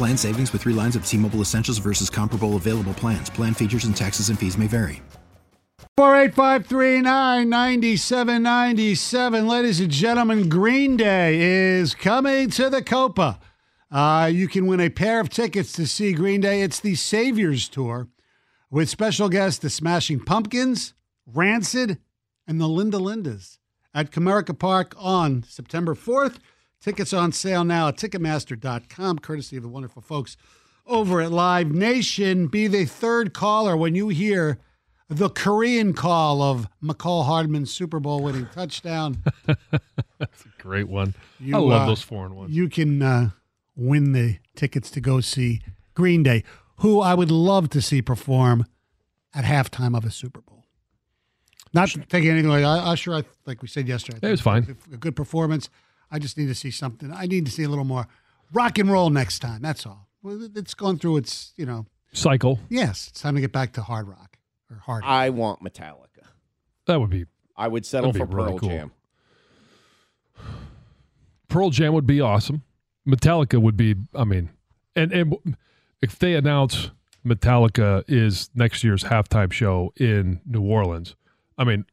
Plan savings with three lines of T Mobile Essentials versus comparable available plans. Plan features and taxes and fees may vary. 48539 9797. Ladies and gentlemen, Green Day is coming to the Copa. Uh, you can win a pair of tickets to see Green Day. It's the Saviors Tour with special guests the Smashing Pumpkins, Rancid, and the Linda Lindas at Comerica Park on September 4th. Tickets on sale now at Ticketmaster.com, courtesy of the wonderful folks over at Live Nation. Be the third caller when you hear the Korean call of Mecole Hardman's Super Bowl winning touchdown. That's a great one. You, I love uh, those foreign ones. You can uh, win the tickets to go see Green Day, who I would love to see perform at halftime of a Super Bowl. Not taking anything away. I- Usher, I, like we said yesterday, I It was fine. A good performance. I just need to see something. I need to see a little more rock and roll next time. That's all. Well, it- It's gone through its, you know, Cycle. yes, it's time to get back to hard rock or hard. I want Metallica. That would be I would settle for be really Pearl cool. Jam. Pearl Jam would be awesome. Metallica would be. I mean, and and if they announce Metallica is next year's halftime show in New Orleans, I mean,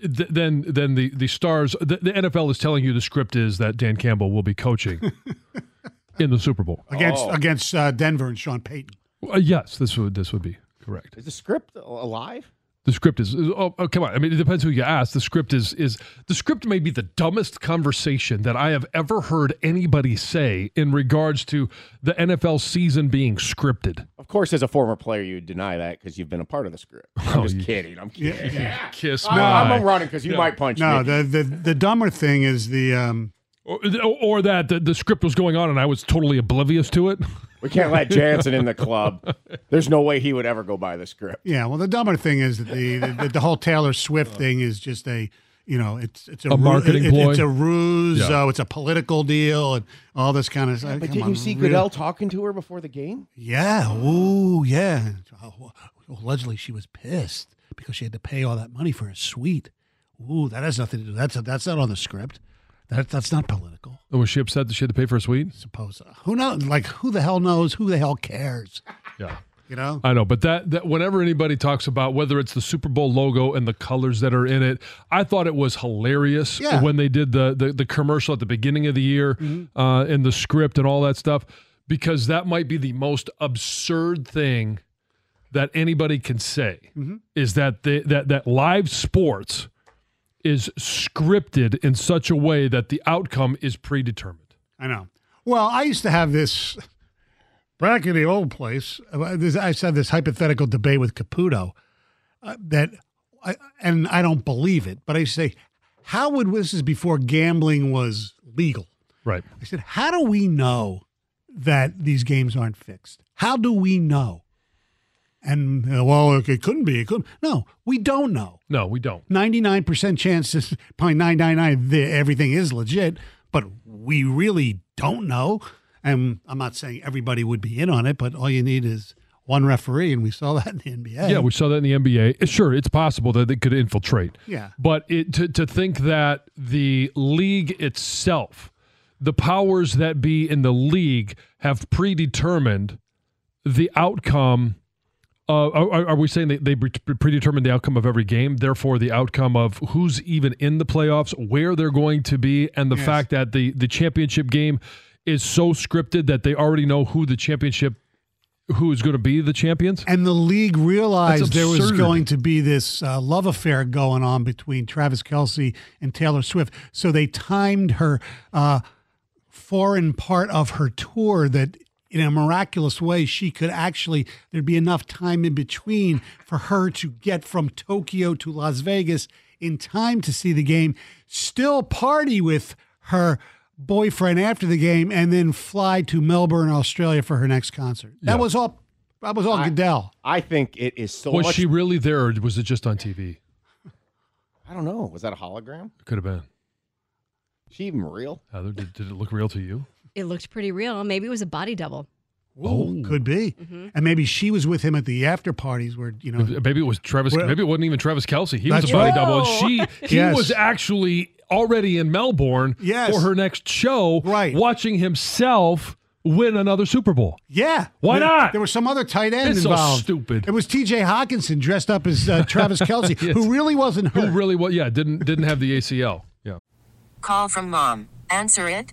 th- then then the the stars the, the NFL is telling you the script is that Dan Campbell will be coaching in the Super Bowl. against Oh. against uh, Denver and Sean Payton. Uh, yes, this would this would be correct. Is the script alive? The script is oh, oh come on. I mean, it depends who you ask. The script is is the script may be the dumbest conversation that I have ever heard anybody say in regards to the NFL season being scripted. Of course, as a former player, you would deny that because you've been a part of the script. I'm Oh, just you- kidding. I'm kidding. Kiss I'm, I'm running because you might punch No, me. the, the the dumber thing is the um, Or, or that the, the script was going on and I was totally oblivious to it. We can't let Jansen in the club. There's no way he would ever go by the script. Yeah, well, the dumber thing is that the the, the whole Taylor Swift thing is just a you know it's it's a, A marketing it- ploy? It's a ruse. Yeah. Uh, it's a political deal and all this kind of stuff. But didn't you see really? Goodell talking to her before the game? Yeah. Ooh, yeah. Oh, Allegedly, she was pissed because she had to pay all that money for a suite. Ooh, that has nothing to do. That's that's not on the script. That that's not political. Was she upset that she had to pay for a suite? Suppose who knows? Like who the hell knows? Who the hell cares? Yeah. You know. I know, but that, that whenever anybody talks about whether it's the Super Bowl logo and the colors that are in it, I thought it was hilarious Yeah. when they did the, the the commercial at the beginning of the year Mm-hmm. uh, and the script and all that stuff, because that might be the most absurd thing that anybody can say Mm-hmm. is that they, that that live sports is scripted in such a way that the outcome is predetermined. I know. Well, I used to have this back in the old place. This, I said this hypothetical debate with Caputo uh, that, I, and I don't believe it, but I say, how would this is before gambling was legal? Right. I said, how do we know that these games aren't fixed? How do we know? And uh, well, it couldn't be. It couldn't. No, we don't know. No, we don't. 99% chances, probably 999, the, everything is legit, but we really don't know. And I'm not saying everybody would be in on it, but all you need is one referee, and we saw that in the NBA. Yeah, we saw that in the NBA. Uh, Sure, it's possible that they could infiltrate. Yeah. But it, to, to think that the league itself, the powers that be in the league, have predetermined the outcome. Uh, are, are we saying they, they pre- predetermined the outcome of every game? Therefore, the outcome of who's even in the playoffs, where they're going to be, and the Yes. fact that the, the championship game is so scripted that they already know who the championship, who is going to be the champions. And the league realized there was going to be this uh, love affair going on between Travis Kelce and Taylor Swift. So they timed her uh, foreign part of her tour that in a miraculous way she could actually there'd be enough time in between for her to get from Tokyo to Las Vegas in time to see the game, still party with her boyfriend after the game, and then fly to Melbourne, Australia for her next concert. That Yeah. was all. That was all I- Goodell. I think it is so was much. she really there, or was it just on TV? I don't know. Was that a hologram? Could have been. Is she even real? Heather, did, did it look real to you? It looked pretty real. Maybe it was a body double. Oh, could be. And maybe she was with him at the after parties where you know. Maybe it was Travis. Well- maybe it wasn't even Travis Kelce. He was a body right. double, and she he Yes. was actually already in Melbourne Yes. for her next show, Right. Watching himself win another Super Bowl. Yeah. Why There- not? There was some other tight end It's so involved. stupid. It was T.J. Hockenson dressed up as uh, Travis Kelce, who really wasn't Who really? What? Yeah, didn't didn't have the ACL. Yeah. Call from mom. Answer it.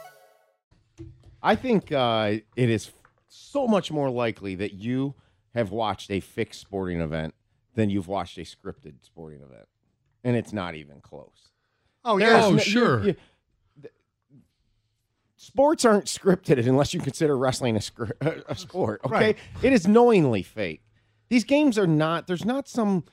I think uh, it is so much more likely that you have watched a fixed sporting event than you've watched a scripted sporting event, and it's not even close. Oh There's yeah. Oh, no- sure. you- you- sports aren't scripted unless you consider wrestling a, scr- a sport. Okay, Right. it is knowingly fake. These games are not. There's not some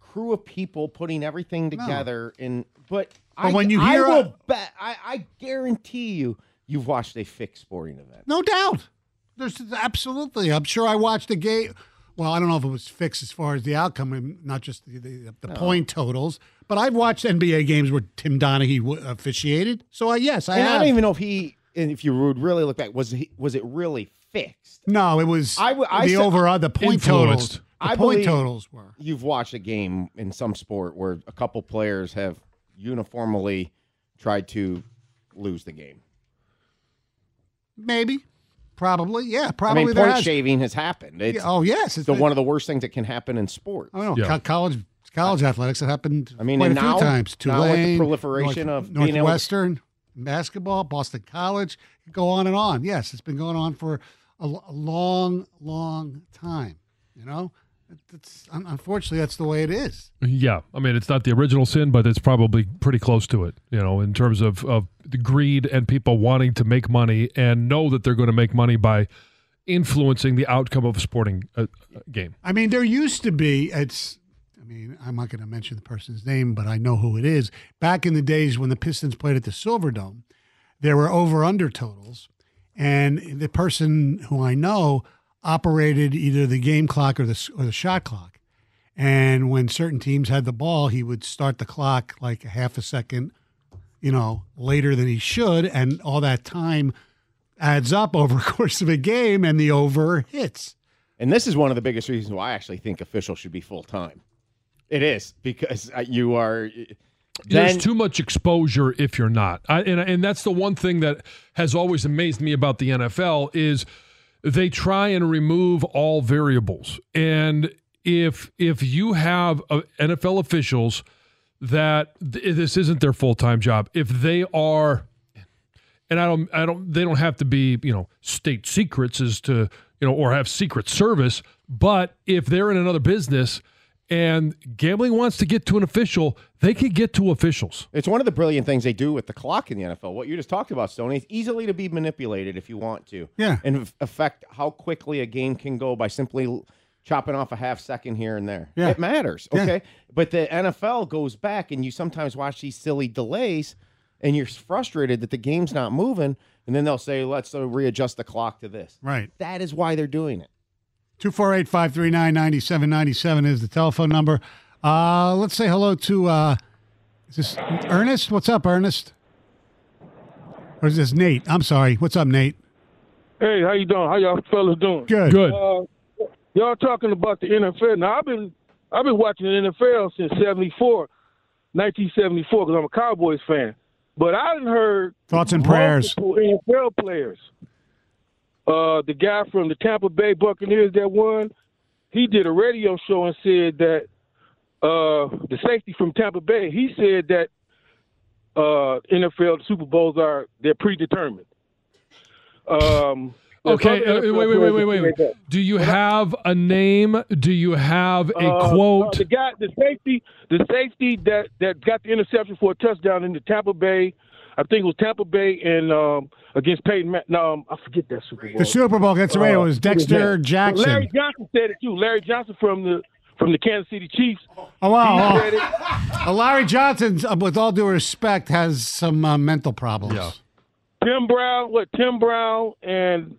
crew of people putting everything together. In but, I, when you I hear a- will bet. I, I guarantee you, you've watched a fixed sporting event. No doubt. There's absolutely. I'm sure I watched a game. Well, I don't know if it was fixed as far as the outcome, not just the, the, the point totals, but I've watched NBA games where Tim Donaghy w- officiated. So, I yes, I and I don't even know if he. And if you would really look back, was he, was it really fixed? no, it was I w- I the said- over uh, the point totals. The I point believe- totals were. You've watched a game in some sport where a couple players have uniformly tried to lose the game. Maybe, probably, yeah, I probably. mean, point has- shaving has happened. It's Yeah, oh yes, it's the one of the worst things that can happen in sports. I don't know Yeah. co- college college athletics. It happened. I mean, quite and a few now- times. now with the Tulane, proliferation North- of being able to- Northwestern basketball, Boston College, go on and on. Yes, it's been going on for a long, long time. You know, Unfortunately that's the way it is. Yeah, I mean it's not the original sin, but it's probably pretty close to it. You know, in terms of of the greed and people wanting to make money and know that they're going to make money by influencing the outcome of a sporting uh, uh, game. I mean, there used to be. It's. I mean, I'm not going to mention the person's name, but I know who it is. Back in the days when the Pistons played at the Silverdome, there were over under totals, and the person who I know operated either the game clock or the or the shot clock. And when certain teams had the ball, he would start the clock like a half a second, you know, later than he should, and all that time adds up over the course of a game, and the over hits. And this is one of the biggest reasons why I actually think officials should be full time. It is because uh, you are. There's too much exposure if you're not, I, and and that's the one thing that has always amazed me about the NFL is they try and remove all variables. And if if you have uh, NFL officials that th- this isn't their full time job, if they are, and I don't I don't they don't have to be you know state secrets as to you know or have secret service, but if they're in another business. And gambling wants to get to an official, they can get to officials. It's one of the brilliant things they do with the clock in the NFL. What you just talked about, Stoney, it's easily to be manipulated if you want to. Yeah. And affect how quickly a game can go by simply chopping off a half second here and there. Yeah. It matters. Yeah. Okay. But the NFL goes back and you sometimes watch these silly delays and you're frustrated that the game's not moving. And then they'll say, let's uh, readjust the clock to this. Right. That is why they're doing it. 248 539 9797 is the telephone number. Uh, let's say hello to uh, is this Ernest? What's up, Ernest? Or is this Nate? I'm sorry. What's up, Nate? Hey, how you doing? How y'all fellas doing? Good. Good. Uh, y'all talking about the NFL. Now I've been I've been watching the NFL since 74, 1974 because I'm a Cowboys fan. But I didn't heard Thoughts and prayers. NFL players. Uh, the guy from the Tampa Bay Buccaneers that won, he did a radio show and said that uh, the safety from Tampa Bay, he said that uh, NFL Super Bowls are they're predetermined. Um, Okay, uh, wait, wait, wait, wait, wait. Do you have a name? Do you have a Uh, quote? the guy, the safety, the safety that that got the interception for a touchdown in the Tampa Bay. I think it was Tampa Bay and um, against Peyton. Ma- no, um, I forget that Super Bowl. The Super Bowl gets away. It was Uh, Dexter yeah. Jackson. Larry Johnson said it too. Larry Johnson from the from the Kansas City Chiefs. Oh, wow. He oh. said it. Uh, Larry Johnson, uh, with all due respect, has some uh, mental problems. Yeah. Tim Brown, what Tim Brown and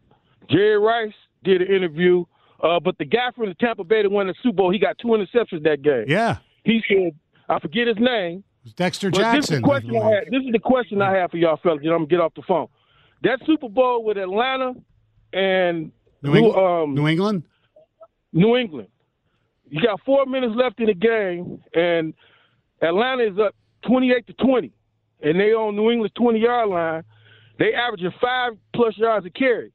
Jerry Rice did an interview. Uh, but the guy from the Tampa Bay that won the Super Bowl, he got two interceptions that game. Yeah. He said, I forget his name. Dexter But this is Jackson. the question I had. This is the question I have for y'all fellas. and I'm gonna get off the phone. That Super Bowl with Atlanta and New, England? um, New England? New England. You got four minutes left in the game, and Atlanta is up 28 to 20, and they on New England's 20 yard line. They averaging five plus yards a carry,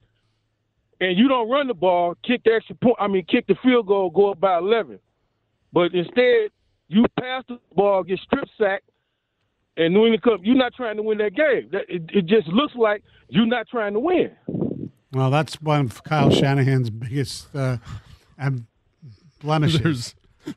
and you don't run the ball, kick the extra point. I mean, kick the field goal, go up by 11. But instead, you pass the ball, get strip sacked, and New England come. You're not trying to win that game. That, it, it just looks like you're not trying to win. Well, that's one of Kyle Shanahan's biggest uh, blemishes.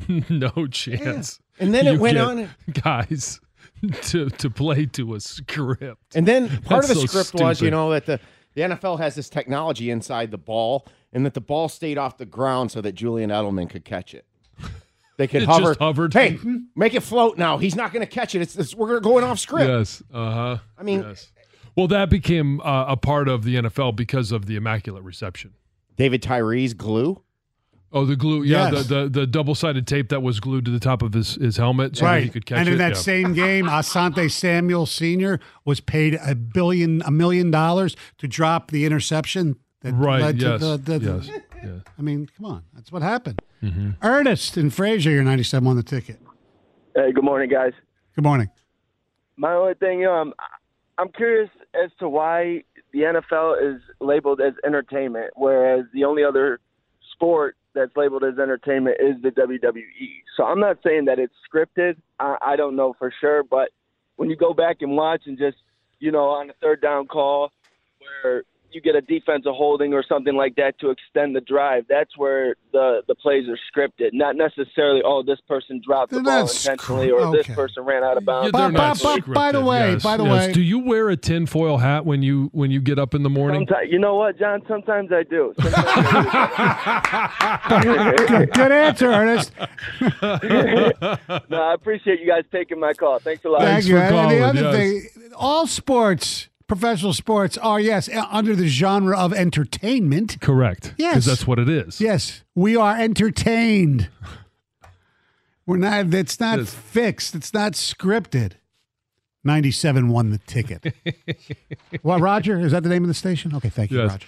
There's no chance. And then it went get on- guys to to play to a script. And then part of the so script was, you know, that the, the NFL has this technology inside the ball, and that the ball stayed off the ground so that Julian Edelman could catch it. They could It hover. just hovered. Hey, make it float now. He's not going to catch it. It's, it's we're going off script. Yes. Uh huh. I mean- yes. well, that became uh, a part of the NFL because of the immaculate reception. David Tyree's glue. Oh, the glue. Yeah, Yes. the, the the double sided tape that was glued to the top of his, his helmet so right. he could catch and in it. that yeah. same game, Asante Samuel Sr. was paid a billion, a million dollars to drop the interception that right. led yes. to the. the, yes. The yeah. I mean, come on. That's what happened. Mm-hmm. Ernest and Frazier, you're 97 on the ticket. Hey, good morning, guys. Good morning. My only thing, um, I'm curious as to why the NFL is labeled as entertainment, whereas the only other sport that's labeled as entertainment is the WWE. So I'm not saying that it's scripted. I, I don't know for sure, but when you go back and watch and just, you know, on a third down call where you get a defensive holding or something like that to extend the drive, that's where the the plays are scripted, not necessarily oh this person dropped the They're ball not scr- intentionally or okay. this person ran out of bounds. Yeah, By- by- by- by the way, yes, by the yes. way- do you wear a tinfoil hat when you when you get up in the morning? Sometimes, you know what, John? Sometimes I do. Sometimes good, good answer, Ernest. I no, I appreciate you guys taking my call. Thanks a lot. Thank Thanks you. for And the other yes. thing, all sports professional sports are, yes, uh, under the genre of entertainment. Correct. Yes. Because that's what it is. Yes, we are entertained. We're not, it's not Yes. fixed, it's not scripted. 97 won the ticket. well, Roger, is that the name of the station? Okay, thank you, Yes. Roger.